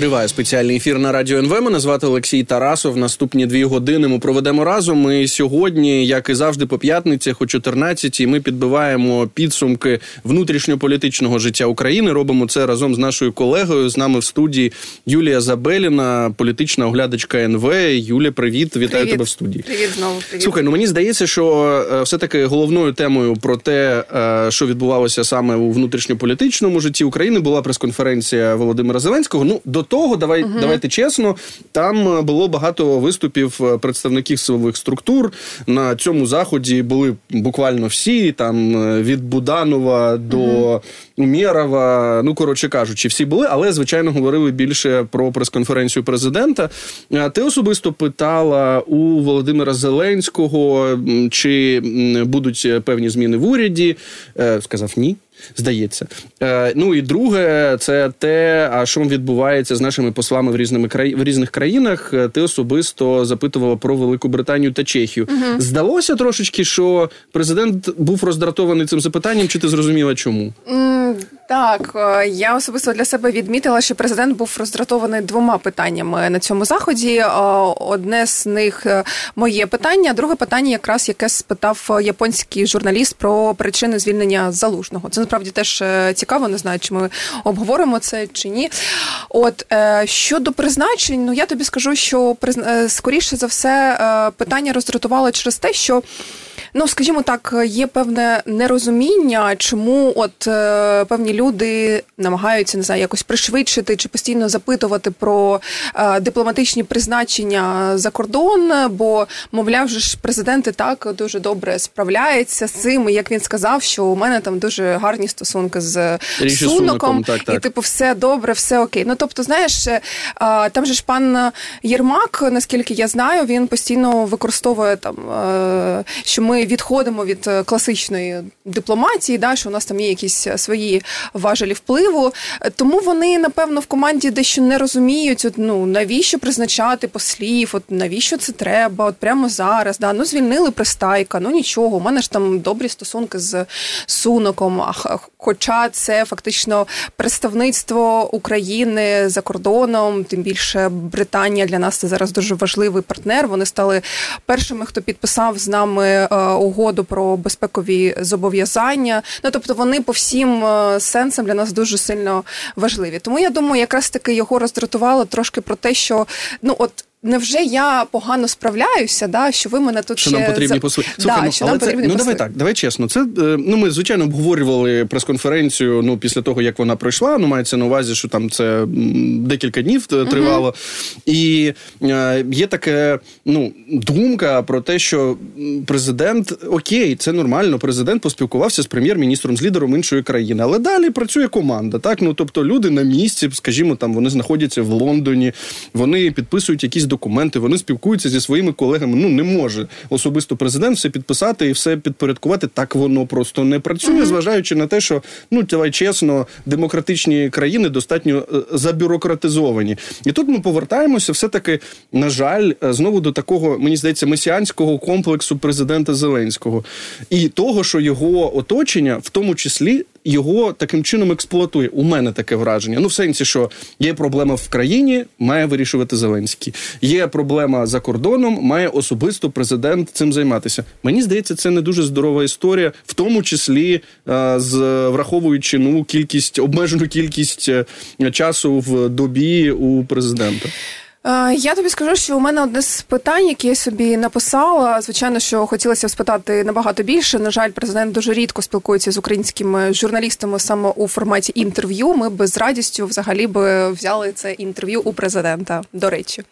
Триває спеціальний ефір на радіо НВ. Мене звати Олексій Тарасов. Наступні дві години ми проведемо разом. І сьогодні, як і завжди, по п'ятницях о 14 ми підбиваємо підсумки внутрішньополітичного життя України. Робимо це разом з нашою колегою. З нами в студії Юлія Забеліна, політична оглядачка НВ. Юлія, привіт, вітаю привіт. тебе в студії. Привіт знову. Привіт. Слухай, ну мені здається, що е, все таки головною темою про те, е, що відбувалося саме у внутрішньополітичному житті України, була прес-конференція Володимира Зеленського. Ну до того, давай угу. давайте чесно. Там е, було багато виступів представників силових структур. На цьому заході були буквально всі там від Буданова до угу. Умєрова. Ну коротше кажучи, всі були, але звичайно говорили більше про прес-конференцію президента. Ти особисто питала у Володимира Зеленського, чи будуть певні зміни в уряді. Сказав ні. Здається, Е, ну і друге, це те, а що відбувається з нашими послами в різними краї... в різних країнах. Ти особисто запитувала про Велику Британію та Чехію. Угу. Здалося трошечки, що президент був роздратований цим запитанням. Чи ти зрозуміла, чому? Mm, так, я особисто для себе відмітила, що президент був роздратований двома питаннями на цьому заході. Одне з них е, моє питання, друге питання, якраз яке спитав японський журналіст про причини звільнення залужного. Це насправді теж е, цікаво, не знаю, чи ми обговоримо це чи ні. От е, щодо призначень, ну я тобі скажу, що скоріше за все питання роздратувало через те, що. Ну, скажімо так, є певне нерозуміння, чому от е, певні люди намагаються не знаю, якось пришвидшити чи постійно запитувати про е, дипломатичні призначення за кордон. Бо, мовляв, же ж президент і так дуже добре справляється з цим. І Як він сказав, що у мене там дуже гарні стосунки з Річі суноком, так, так. і типу, все добре, все окей. Ну тобто, знаєш, е, там же ж пан Єрмак, наскільки я знаю, він постійно використовує там, е, що ми відходимо від е, класичної дипломатії, да, що у нас там є якісь е, свої важелі впливу. Тому вони, напевно, в команді дещо не розуміють, от, ну навіщо призначати послів, от навіщо це треба, от прямо зараз. Да, Ну звільнили пристайка, ну нічого. У мене ж там добрі стосунки з суноком. Хоча це фактично представництво України за кордоном, тим більше Британія для нас це зараз дуже важливий партнер. Вони стали першими, хто підписав з нами е, угоду про безпекові зобов'язання. Ну тобто вони по всім е, сенсам для нас дуже сильно важливі. Тому я думаю, якраз таки його роздратувало трошки про те, що ну от. Невже я погано справляюся, да, що ви мене тут що ще... нам потрібні посли? да, ну, що але нам це, потрібні ну давай так, давай чесно. Це е, ну ми звичайно обговорювали прес-конференцію. Ну після того як вона пройшла. Ну мається на увазі, що там це декілька днів тривало, uh-huh. і е, є таке ну думка про те, що президент окей, це нормально. Президент поспілкувався з прем'єр-міністром з лідером іншої країни, але далі працює команда. Так, ну тобто люди на місці, скажімо, там вони знаходяться в Лондоні, вони підписують якісь документи, вони спілкуються зі своїми колегами. Ну не може особисто президент все підписати і все підпорядкувати. Так воно просто не працює, зважаючи на те, що ну давай чесно, демократичні країни достатньо е, забюрократизовані. І тут ми повертаємося, все таки, на жаль, е, знову до такого, мені здається, месіанського комплексу президента Зеленського і того, що його оточення, в тому числі. Його таким чином експлуатує. У мене таке враження. Ну, в сенсі, що є проблема в країні, має вирішувати Зеленський. Є проблема за кордоном, має особисто президент цим займатися. Мені здається, це не дуже здорова історія, в тому числі з враховуючи ну кількість обмежену кількість часу в добі у президента. Я тобі скажу, що у мене одне з питань, які я собі написала. Звичайно, що хотілося спитати набагато більше. На жаль, президент дуже рідко спілкується з українськими журналістами саме у форматі інтерв'ю. Ми би з радістю взагалі би взяли це інтерв'ю у президента. До речі,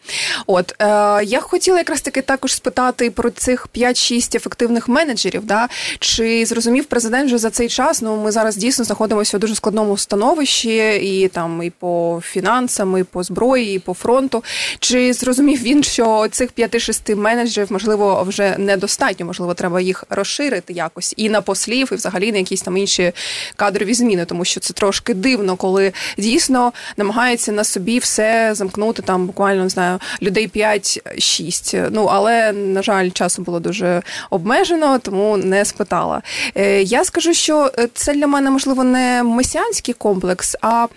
от е, я хотіла якраз таки також спитати про цих 5-6 ефективних менеджерів. Да? Чи зрозумів президент вже за цей час? Ну ми зараз дійсно знаходимося в дуже складному становищі, і там і по фінансам, і по зброї, і по фронту. Чи зрозумів він, що цих 5-6 менеджерів можливо вже недостатньо? Можливо, треба їх розширити якось і на послів, і взагалі на якісь там інші кадрові зміни, тому що це трошки дивно, коли дійсно намагається на собі все замкнути там буквально не знаю людей 5-6. Ну але на жаль, часу було дуже обмежено, тому не спитала. Е, я скажу, що це для мене можливо не месіанський комплекс, а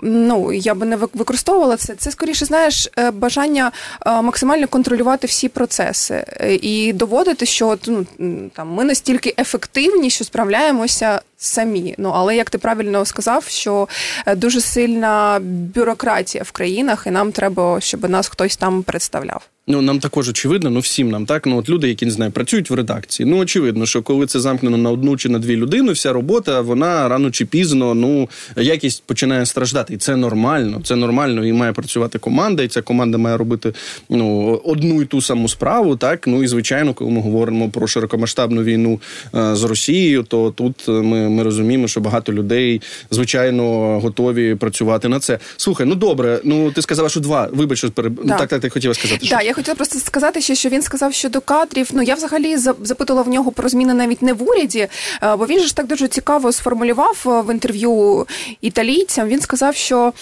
ну я би не використовувала це. Це скоріше, знаєш, бажання е, максимально контролювати всі процеси і доводити, що ну там ми настільки ефективні, що справляємося самі. Ну але як ти правильно сказав, що дуже сильна бюрократія в країнах, і нам треба, щоб нас хтось там представляв. Ну, нам також очевидно, ну всім нам так. Ну от люди, які не знаю, працюють в редакції. Ну очевидно, що коли це замкнено на одну чи на дві людини, вся робота вона рано чи пізно ну якість починає страждати, і це нормально. Це нормально і має працювати команда, і ця команда має робити ну одну і ту саму справу. Так ну і звичайно, коли ми говоримо про широкомасштабну війну е, з Росією, то тут ми, ми розуміємо, що багато людей звичайно готові працювати на це. Слухай, ну добре, ну ти сказала, що два. Вибач, що переб... да. так, так ти хотіла сказати. Да, хотіла просто сказати, ще, що він сказав щодо кадрів. Ну я взагалі запитувала в нього про зміни навіть не в уряді, е, бо він же ж так дуже цікаво сформулював е, в інтерв'ю італійцям. Він сказав, що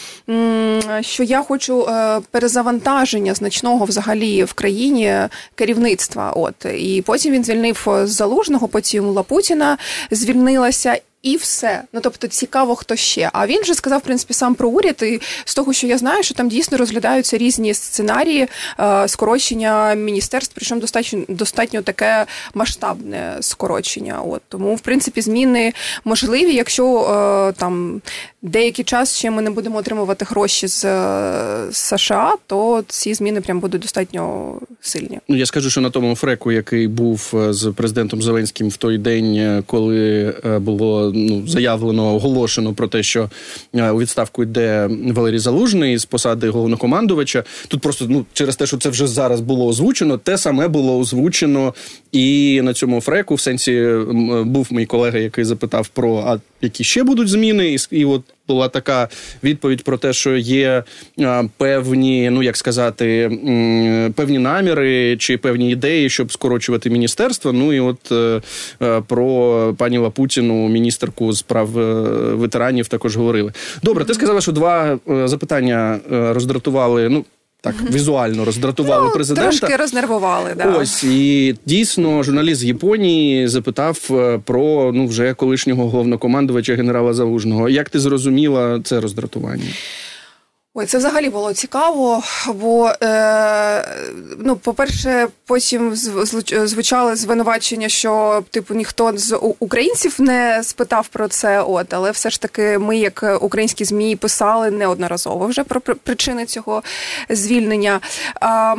що я хочу е, перезавантаження значного взагалі в країні керівництва. От і потім він звільнив залужного, потім Лапутіна звільнилася い。І все. Ну тобто цікаво, хто ще. А він же сказав в принципі сам про уряд. І з того, що я знаю, що там дійсно розглядаються різні сценарії е, скорочення міністерств, причому достатньо достатньо таке масштабне скорочення. От тому, в принципі, зміни можливі, якщо е, там деякий час ще ми не будемо отримувати гроші з, з США, то ці зміни прям будуть достатньо сильні. Ну я скажу, що на тому фреку, який був е, з президентом Зеленським в той день, коли було ну заявлено оголошено про те, що е, у відставку йде Валерій Залужний з посади головнокомандувача. Тут просто ну через те, що це вже зараз було озвучено, те саме було озвучено і на цьому фреку. В сенсі був мій колега, який запитав про а які ще будуть зміни, і от була така відповідь про те, що є певні, ну як сказати, певні наміри чи певні ідеї, щоб скорочувати міністерство. Ну і от е, е про пані Лапутіну, міністерку з прав е, ветеранів, також говорили. Добре, ти сказала, що два е, запитання роздратували. Ну так візуально роздратували ну, президента. Трошки рознервували. Да. Ось і дійсно журналіст з Японії запитав е, про ну вже колишнього головнокомандувача генерала Залужного. Як ти зрозуміла це роздратування? Ой, це взагалі було цікаво, бо е, ну, по-перше, потім звучали звинувачення, що типу ніхто з українців не спитав про це. От, але все ж таки, ми, як українські змі, писали неодноразово вже про причини цього звільнення. А,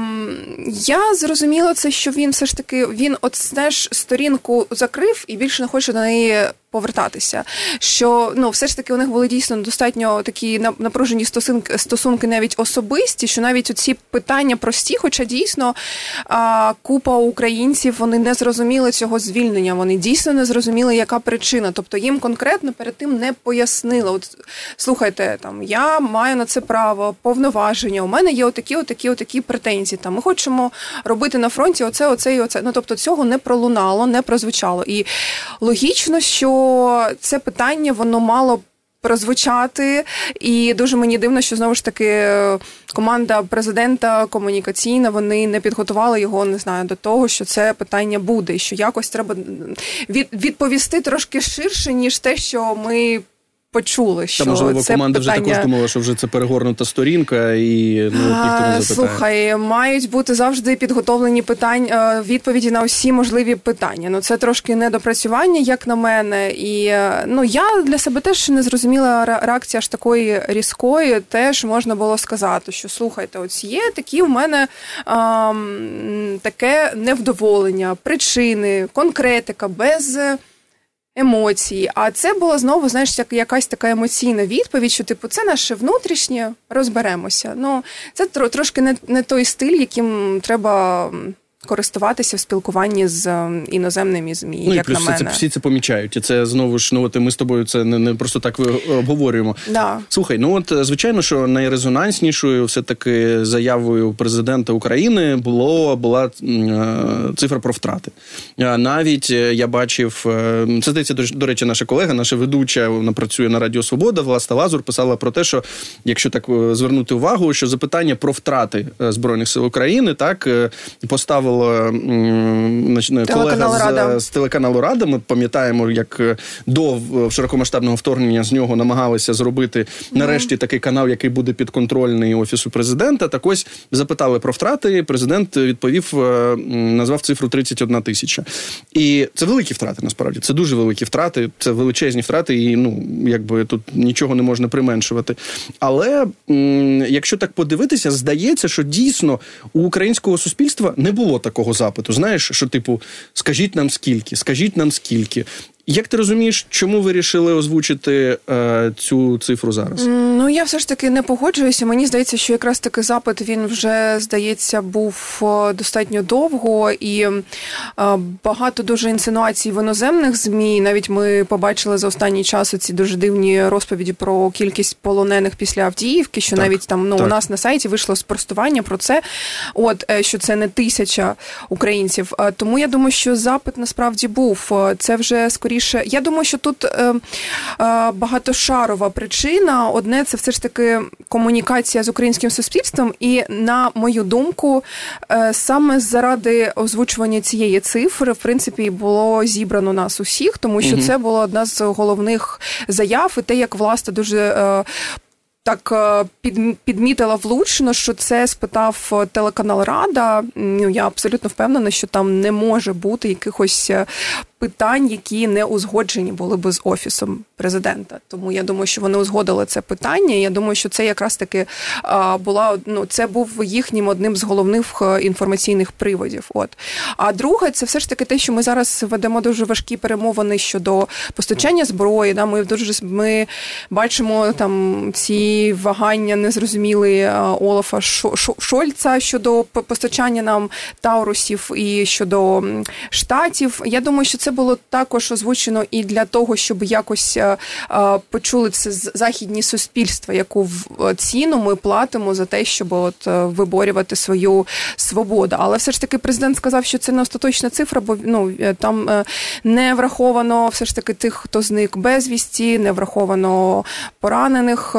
Я зрозуміла це, що він все ж таки він от знаєш, сторінку закрив і більше не хоче на неї повертатися. Що ну, все ж таки у них були дійсно достатньо такі напружені стосунки стосунки навіть особисті, що навіть ці питання прості, хоча дійсно а, купа українців вони не зрозуміли цього звільнення. Вони дійсно не зрозуміли, яка причина. Тобто їм конкретно перед тим не пояснили. От слухайте, там я маю на це право, повноваження. У мене є отакі, отакі, отакі претензії. Там ми хочемо робити на фронті оце, оце і оце. Ну тобто цього не пролунало, не прозвучало. І логічно, що це питання воно мало прозвучати, і дуже мені дивно, що знову ж таки команда президента комунікаційна вони не підготували його, не знаю, до того, що це питання буде, і що якось треба відповісти трошки ширше ніж те, що ми почули, що Та, можливо, це команда питання... вже також думала, що вже це перегорнута сторінка, і ну ніхто не запитає. Слухай, мають бути завжди підготовлені питання, е, відповіді на усі можливі питання. Ну це трошки недопрацювання, як на мене. І е, ну я для себе теж не зрозуміла реакція аж такої різкої. Теж можна було сказати, що слухайте, ось є такі в мене а, таке невдоволення, причини, конкретика без емоції. А це була знову, знаєш, як якась така емоційна відповідь, що типу це наше внутрішнє, розберемося. Ну це трошки не не той стиль, яким треба користуватися в спілкуванні з ем, іноземними змі. Ну, як і плюс на мене. Це, всі це помічають, і це знову ж ну от ми з тобою це не, не просто так обговорюємо. Да. Слухай, ну от звичайно, що найрезонанснішою все таки заявою президента України було була цифра про втрати. Навіть я бачив це здається, до речі, наша колега, наша ведуча, вона працює на Радіо Свобода. Власта Лазур писала про те, що якщо так звернути увагу, що запитання про втрати збройних сил України так поставило колега Рада. з, з телеканалу Рада. Ми пам'ятаємо, як е, до широкомасштабного вторгнення з нього намагалися зробити нарешті такий канал, який буде підконтрольний офісу президента. Так ось запитали про втрати. Президент відповів, е, назвав цифру 31 тисяча. І це великі втрати. Насправді це дуже великі втрати, це величезні втрати, і ну якби тут нічого не можна применшувати. Але якщо так подивитися, здається, що дійсно у українського суспільства не було такого запиту. Знаєш, що типу, скажіть нам скільки, скажіть нам скільки. Як ти розумієш, чому ви вирішили озвучити е, цю цифру зараз? Ну я все ж таки не погоджуюся. Мені здається, що якраз такий запит він вже здається був достатньо довго і е, багато дуже інсинуацій в іноземних змі. Навіть ми побачили за останній час ці дуже дивні розповіді про кількість полонених після Авдіївки. Що так, навіть там ну так. у нас на сайті вийшло спростування про це. От е, що це не тисяча українців. Е, тому я думаю, що запит насправді був. Це вже скоріше скоріше. Я думаю, що тут е, е, багатошарова причина. Одне це все ж таки комунікація з українським суспільством, і на мою думку, е, саме заради озвучування цієї цифри, в принципі, було зібрано нас усіх, тому що угу. це була одна з головних заяв, і те, як власне дуже. Е, так е, підмітила влучно, що це спитав е, телеканал Рада. Ну я абсолютно впевнена, що там не може бути якихось питань, які не узгоджені були би з офісом президента. Тому я думаю, що вони узгодили це питання. Я думаю, що це якраз таки була ну це був їхнім одним з головних е, інформаційних приводів. От а друге, це все ж таки те, що ми зараз ведемо дуже важкі перемовини щодо постачання зброї. Да, ми дуже ми бачимо там ці вагання незрозуміли е, Олафа Шольца щодо постачання нам таурусів і щодо штатів. Я думаю, що це було також озвучено і для того, щоб якось е, е, почули це західні суспільства, яку ціну ми платимо за те, щоб от виборювати свою свободу. Але все ж таки президент сказав, що це не остаточна цифра, бо ну там не враховано все ж таки тих, хто зник безвісті, не враховано поранених.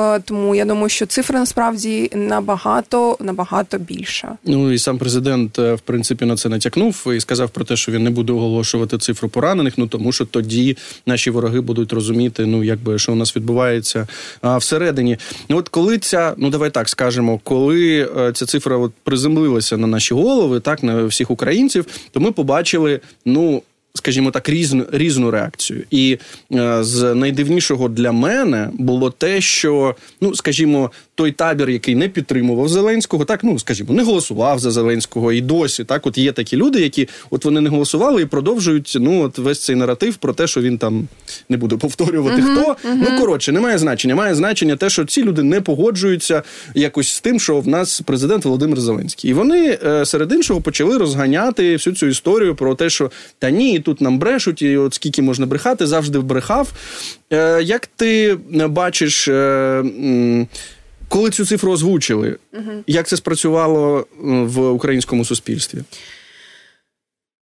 Тому я думаю, що цифра насправді набагато набагато більша. Ну і сам президент в принципі на це натякнув і сказав про те, що він не буде оголошувати цифру поранених. Ну тому що тоді наші вороги будуть розуміти, ну якби що у нас відбувається а, всередині. Ну от коли ця, ну давай так скажемо, коли е, ця цифра от приземлилася на наші голови, так на всіх українців, то ми побачили, ну. Скажімо так, різну різну реакцію, і е, з найдивнішого для мене було те, що ну скажімо, той табір, який не підтримував Зеленського, так ну скажімо, не голосував за Зеленського, і досі так, от є такі люди, які от вони не голосували і продовжують ну от весь цей наратив про те, що він там не буде повторювати uh-huh, хто. Uh-huh. Ну коротше, немає значення. Має значення те, що ці люди не погоджуються якось з тим, що в нас президент Володимир Зеленський, і вони е, серед іншого почали розганяти всю цю історію про те, що та ні, тут нам брешуть, і от скільки можна брехати, завжди брехав. Е, як ти бачиш? Е, коли цю цифру озвучили, угу. як це спрацювало в українському суспільстві?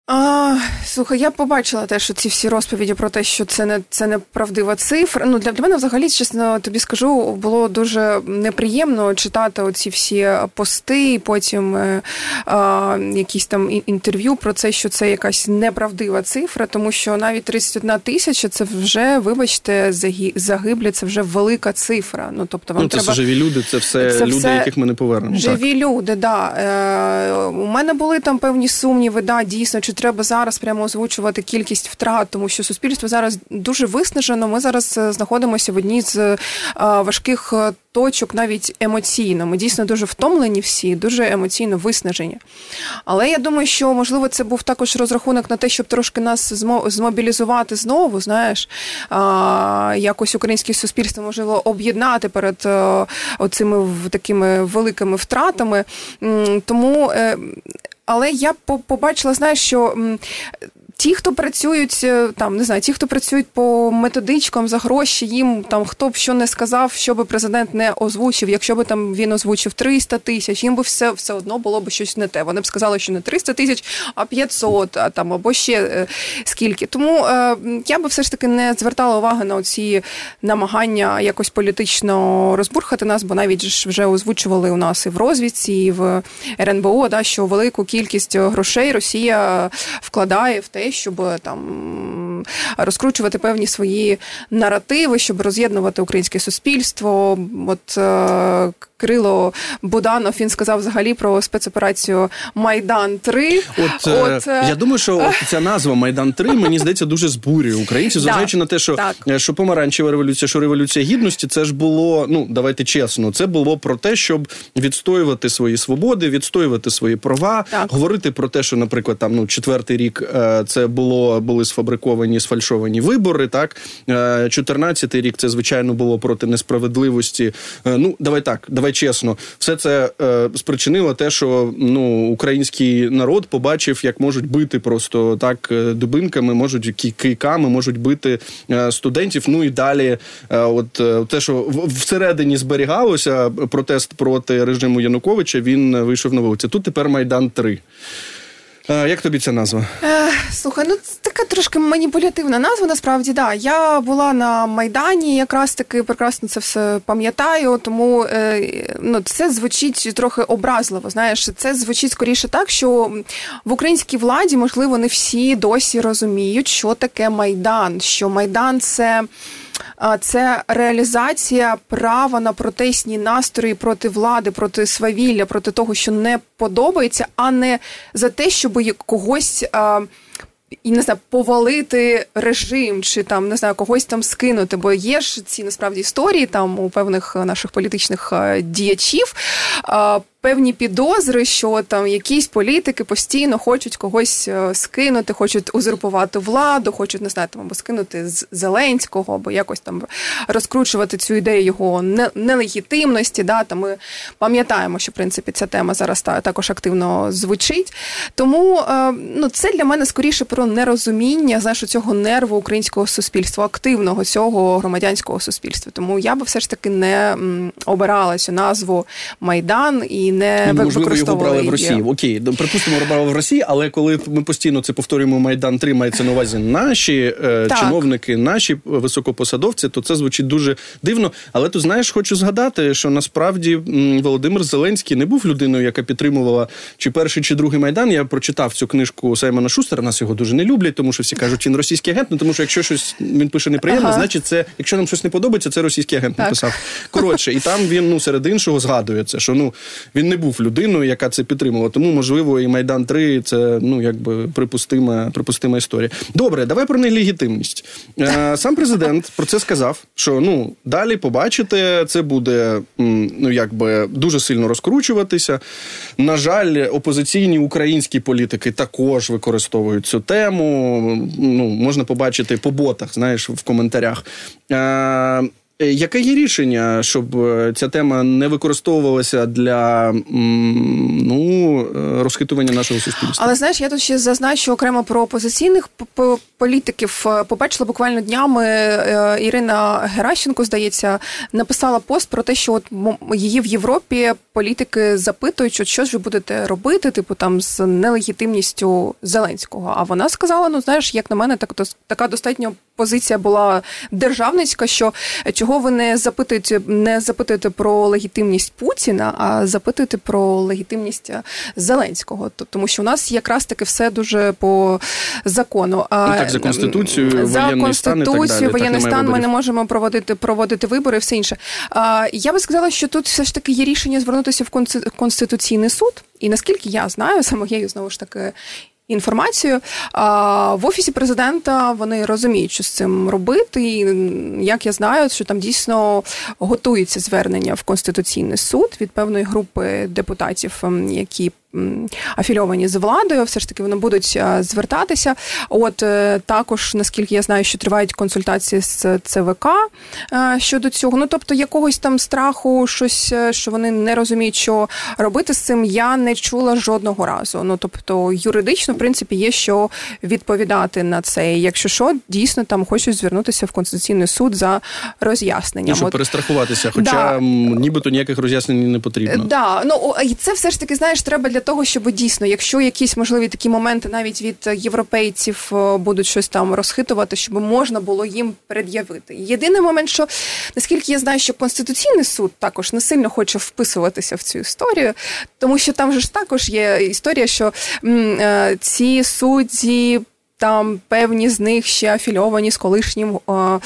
А, Слухай, я побачила те, що ці всі розповіді про те, що це не це не правдива цифра. Ну для, для мене, взагалі, чесно тобі скажу, було дуже неприємно читати оці всі пости, і потім е, а, якісь там інтерв'ю про це, що це якась неправдива цифра, тому що навіть 31 тисяча це вже, вибачте, загиблі, це вже велика цифра. Ну тобто вам ну, це треба... живі люди, це все це люди, все... яких ми не повернемо. Живі так. люди, да. Е, У мене були там певні сумніви, да, дійсно, чи треба зараз прямо озвучувати кількість втрат, тому що суспільство зараз дуже виснажено. Ми зараз е, знаходимося в одній з е, важких е, точок, навіть емоційно. Ми дійсно дуже втомлені всі, дуже емоційно виснажені. Але я думаю, що можливо це був також розрахунок на те, щоб трошки нас змобілізувати знову. Знаєш, якось українське суспільство можливо об'єднати перед оцими такими великими втратами. Тому але я побачила, знаєш, що Ті, хто працюють е, там, не знаю, ті, хто працюють по методичкам за гроші, їм там хто б що не сказав, що би президент не озвучив. Якщо би там він озвучив 300 тисяч, їм би все все одно було б щось не те. Вони б сказали, що не 300 тисяч, а 500, а там або ще е, скільки. Тому е, я би все ж таки не звертала уваги на ці намагання якось політично розбурхати нас, бо навіть ж вже озвучували у нас і в розвідці, і в РНБО, да, що велику кількість грошей Росія вкладає в те щоб е, там розкручувати певні свої наративи, щоб роз'єднувати українське суспільство. От е, Кирило Буданов він сказав взагалі про спецоперацію Майдан 3 От, е, я думаю, що ця назва Майдан 3 мені здається дуже збурює українців, зважаючи на те, що так. що помаранчева революція, що революція гідності, це ж було. Ну давайте чесно, це було про те, щоб відстоювати свої свободи, відстоювати свої права, так. говорити про те, що, наприклад, там ну четвертий рік це було були сфабриковані сфальшовані вибори. Так 14-й рік це звичайно було проти несправедливості. Ну давай так, давай чесно, все це е, спричинило те, що ну український народ побачив, як можуть бити просто так е, дубинками, можуть кийками, можуть бити е, студентів. Ну і далі, е, от е, те, що всередині зберігалося протест проти режиму Януковича, він вийшов на вулиці. Тут тепер майдан 3 як тобі ця назва? Е, слухай, ну це така трошки маніпулятивна назва. Насправді да. Я була на майдані, якраз таки прекрасно це все пам'ятаю. Тому е, ну це звучить трохи образливо. Знаєш, це звучить скоріше так, що в українській владі можливо не всі досі розуміють, що таке майдан. Що майдан це це реалізація права на протестні настрої проти влади, проти свавілля, проти того, що не подобається, а не за те, щоб когось. І не знаю, повалити режим чи там не знаю когось там скинути, бо є ж ці насправді історії там у певних наших політичних діячів певні підозри, що там якісь політики постійно хочуть когось е, скинути, хочуть узурпувати владу, хочуть не знаю, там, або скинути з Зеленського, або якось там розкручувати цю ідею його нелегітимності. Да, там Ми пам'ятаємо, що в принципі ця тема зараз також активно звучить. Тому е, ну, це для мене скоріше про нерозуміння знаєш, цього нерву українського суспільства, активного цього громадянського суспільства. Тому я би все ж таки не обирала цю назву Майдан і не можливо, його брали в Росії. Окей, припустимо, брали в Росії, але коли ми постійно це повторюємо, майдан 3 мається на увазі наші е, чиновники, наші високопосадовці, то це звучить дуже дивно. Але ти знаєш, хочу згадати, що насправді Володимир Зеленський не був людиною, яка підтримувала чи перший, чи другий майдан. Я прочитав цю книжку Саймона Шустера. Нас його дуже не люблять, тому що всі кажуть, він російський агент. Ну тому що якщо щось він пише неприємно, ага. значить це, якщо нам щось не подобається, це російський агент так. написав. Коротше, і там він ну серед іншого згадує це, що ну він він не був людиною, яка це підтримувала. Тому, можливо, і Майдан 3 це ну якби припустима припустима історія. Добре, давай про нелегітимність. Е, сам президент про це сказав. Що ну далі побачите, це буде ну якби дуже сильно розкручуватися. На жаль, опозиційні українські політики також використовують цю тему. Ну можна побачити по ботах, знаєш, в коментарях. Е, яке є рішення, щоб е, ця тема не використовувалася для ну е, розхитування нашого суспільства? Але знаєш, я тут ще зазначу окремо про опозиційних політиків. Побачила буквально днями Ірина Геращенко, здається, написала пост про те, що от її в Європі політики запитують, що, що ж ви будете робити, типу там з нелегітимністю Зеленського. А вона сказала: ну знаєш, як на мене, так така достатньо позиція була державницька, що чого ви не запитуєте, не запитуєте про легітимність Путіна, а запитуєте про легітимність Зеленського. Тому що у нас якраз таки все дуже по закону. А ну, так за конституцією за воєнний конституцію, стан і так далі. воєнний так стан. Ми не можемо проводити проводити вибори, і все інше. А я би сказала, що тут все ж таки є рішення звернутися в конституційний суд. І наскільки я знаю, за моєю знову ж таки інформацію. А в офісі президента вони розуміють, що з цим робити. І як я знаю, що там дійсно готується звернення в конституційний суд від певної групи депутатів, які афільовані з владою, все ж таки вони будуть звертатися. От також, наскільки я знаю, що тривають консультації з ЦВК щодо цього. Ну тобто якогось там страху, щось, що вони не розуміють, що робити з цим, я не чула жодного разу. Ну тобто, юридично, в принципі, є що відповідати на це. І Якщо що, дійсно там хочуть звернутися в конституційний суд за роз'ясненням. Ну, щоб От... перестрахуватися, хоча да. нібито ніяких роз'яснень не потрібно. Да, ну і це все ж таки знаєш, треба для того, щоб дійсно, якщо якісь можливі такі моменти навіть від європейців е, будуть щось там розхитувати, щоб можна було їм пред'явити. Єдиний момент, що наскільки я знаю, що конституційний суд також не сильно хоче вписуватися в цю історію, тому що там же ж також є історія, що м, е, ці судді там певні з них ще афільовані з колишнім. Е,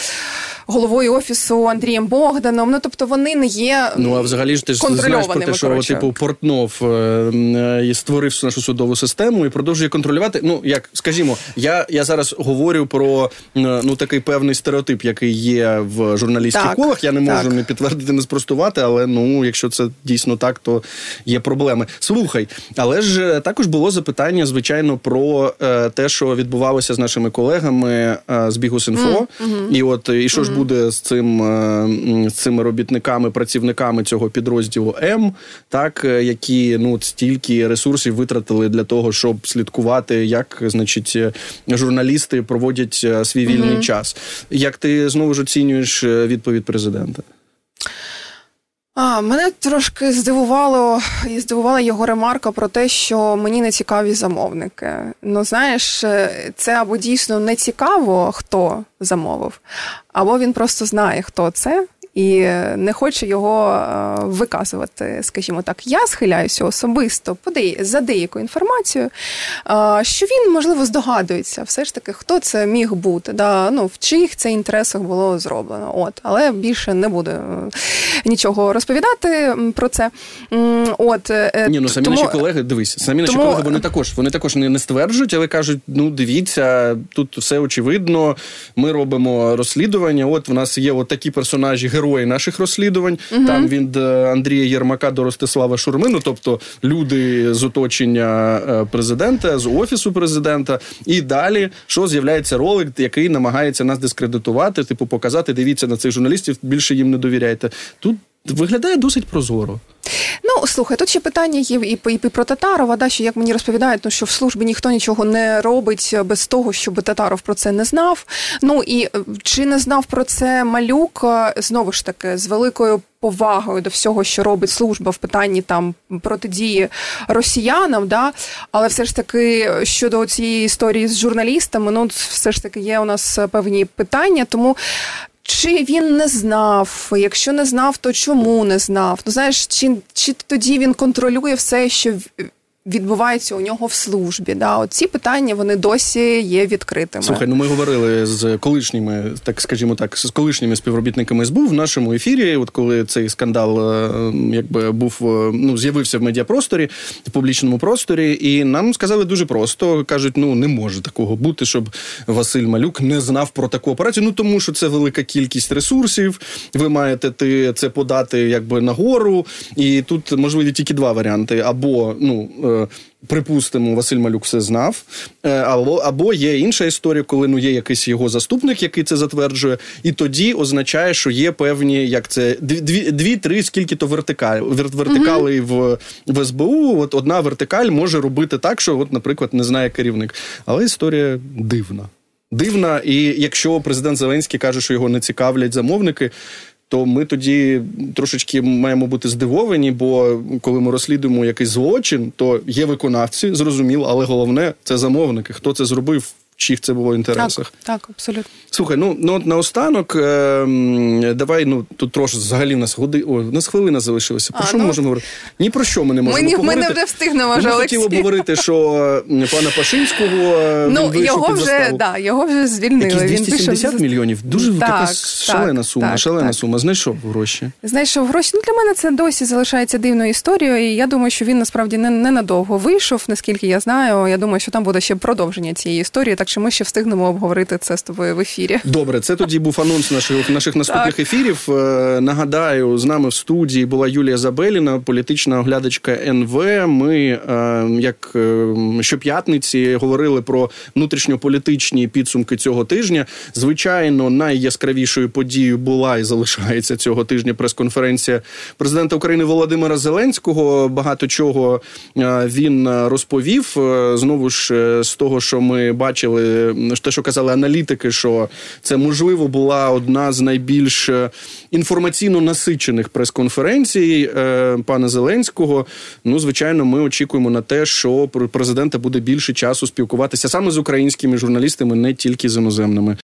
головою офісу Андрієм Богданом. Ну тобто вони не є ну а взагалі ж ти ж знаєш про те, що коротше. типу Портнов е, е, створив нашу судову систему і продовжує контролювати. Ну як скажімо, я я зараз говорю про е, ну такий певний стереотип, який є в журналістських колах. Я не можу так. не підтвердити, не спростувати, але ну якщо це дійсно так, то є проблеми. Слухай, але ж також було запитання, звичайно, про е, те, що відбувалося з нашими колегами е, з Бігус.Інфо. Mm-hmm. і от і що ж буде з цим е, з цими робітниками, працівниками цього підрозділу М, так е, які ну стільки ресурсів витратили для того, щоб слідкувати, як значить журналісти проводять е, свій вільний угу. час. Як ти знову ж оцінюєш відповідь президента? А, Мене трошки здивувало і здивувала його ремарка про те, що мені не цікаві замовники. Ну, знаєш, це або дійсно не цікаво, хто замовив, або він просто знає, хто це, і не хоче його е, виказувати, скажімо так. Я схиляюся особисто за деяку інформацію, е, що він, можливо, здогадується, все ж таки, хто це міг бути, да, ну, в чиїх це інтересах було зроблено. От, Але більше не буду е, нічого розповідати про це. От, Ні, ну самі тому... наші колеги, дивись, самі наші колеги вони також вони також не, не стверджують, але кажуть: ну дивіться, тут все очевидно, ми робимо розслідування. От в нас є от такі персонажі, герої герої наших розслідувань. Угу. Там від е, Андрія Єрмака до Ростислава Шурмину, тобто люди з оточення е, президента, з офісу президента. І далі що з'являється ролик, який намагається нас дискредитувати, типу показати, дивіться на цих журналістів, більше їм не довіряйте. Тут виглядає досить прозоро. Ну, слухай, тут ще питання є і, і, і про Татарова, да, що як мені розповідають, ну, що в службі ніхто нічого не робить без того, щоб Татаров про це не знав. Ну і е, чи не знав про це малюк, е, знову ж таки, з великою повагою до всього, що робить служба в питанні там протидії росіянам, да, але все ж таки щодо цієї історії з журналістами, ну все ж таки є у нас певні питання, тому. Чи він не знав? Якщо не знав, то чому не знав? Ну знаєш, чи чи тоді він контролює все, що відбувається у нього в службі. Да, от ці питання вони досі є відкритими. Слухай, ну ми говорили з колишніми, так скажімо так, з колишніми співробітниками СБУ в нашому ефірі. От коли цей скандал е, якби був е, ну з'явився в медіапросторі, в публічному просторі, і нам сказали дуже просто: кажуть: ну не може такого бути, щоб Василь Малюк не знав про таку операцію. Ну тому що це велика кількість ресурсів. Ви маєте ти це подати якби нагору, і тут можливі тільки два варіанти: або ну. Припустимо, Василь Малюк все знав. Е, або або є інша історія, коли ну є якийсь його заступник, який це затверджує, і тоді означає, що є певні, як це дві-три, скільки то вертикаль вертикали в, в СБУ. От одна вертикаль може робити так, що, от, наприклад, не знає керівник. Але історія дивна. Дивна, і якщо президент Зеленський каже, що його не цікавлять замовники, то ми тоді трошечки маємо бути здивовані, бо коли ми розслідуємо якийсь злочин, то є виконавці, зрозуміло, але головне це замовники. Хто це зробив? Чих це було в інтересах. Так, так, абсолютно. Слухай, ну ну наостанок, е, давай ну тут трошки взагалі в нас годи, о, у нас хвилина залишилася. Про а, що ну, ми можемо говорити? Ні про що ми не можемо. Ми, поговорити. Ми не вже встигнемо. Ми хотіли говорити, що пана Пашинського е, ну, він його вже да, його вже звільнили. Якісь 270 він мільйонів. Дуже так, така шалена сума. Так, шалена так. сума. Знайшов гроші. Знайшов гроші. Ну для мене це досі залишається дивною історією. І я думаю, що він насправді не ненадовго вийшов, наскільки я знаю. Я думаю, що там буде ще продовження цієї історії. Так чи ми ще встигнемо обговорити це з тобою в ефірі? Добре, це тоді був анонс наших наших наступних так. ефірів. Е, нагадаю, з нами в студії була Юлія Забеліна, політична оглядачка НВ. Ми е, як щоп'ятниці говорили про внутрішньополітичні підсумки цього тижня. Звичайно, найяскравішою подією була і залишається цього тижня прес-конференція президента України Володимира Зеленського. Багато чого він розповів. Знову ж з того, що ми бачили, те, що казали аналітики, що це можливо була одна з найбільш інформаційно насичених прес-конференцій е, пана Зеленського. Ну, звичайно, ми очікуємо на те, що президента буде більше часу спілкуватися саме з українськими журналістами, не тільки з іноземними.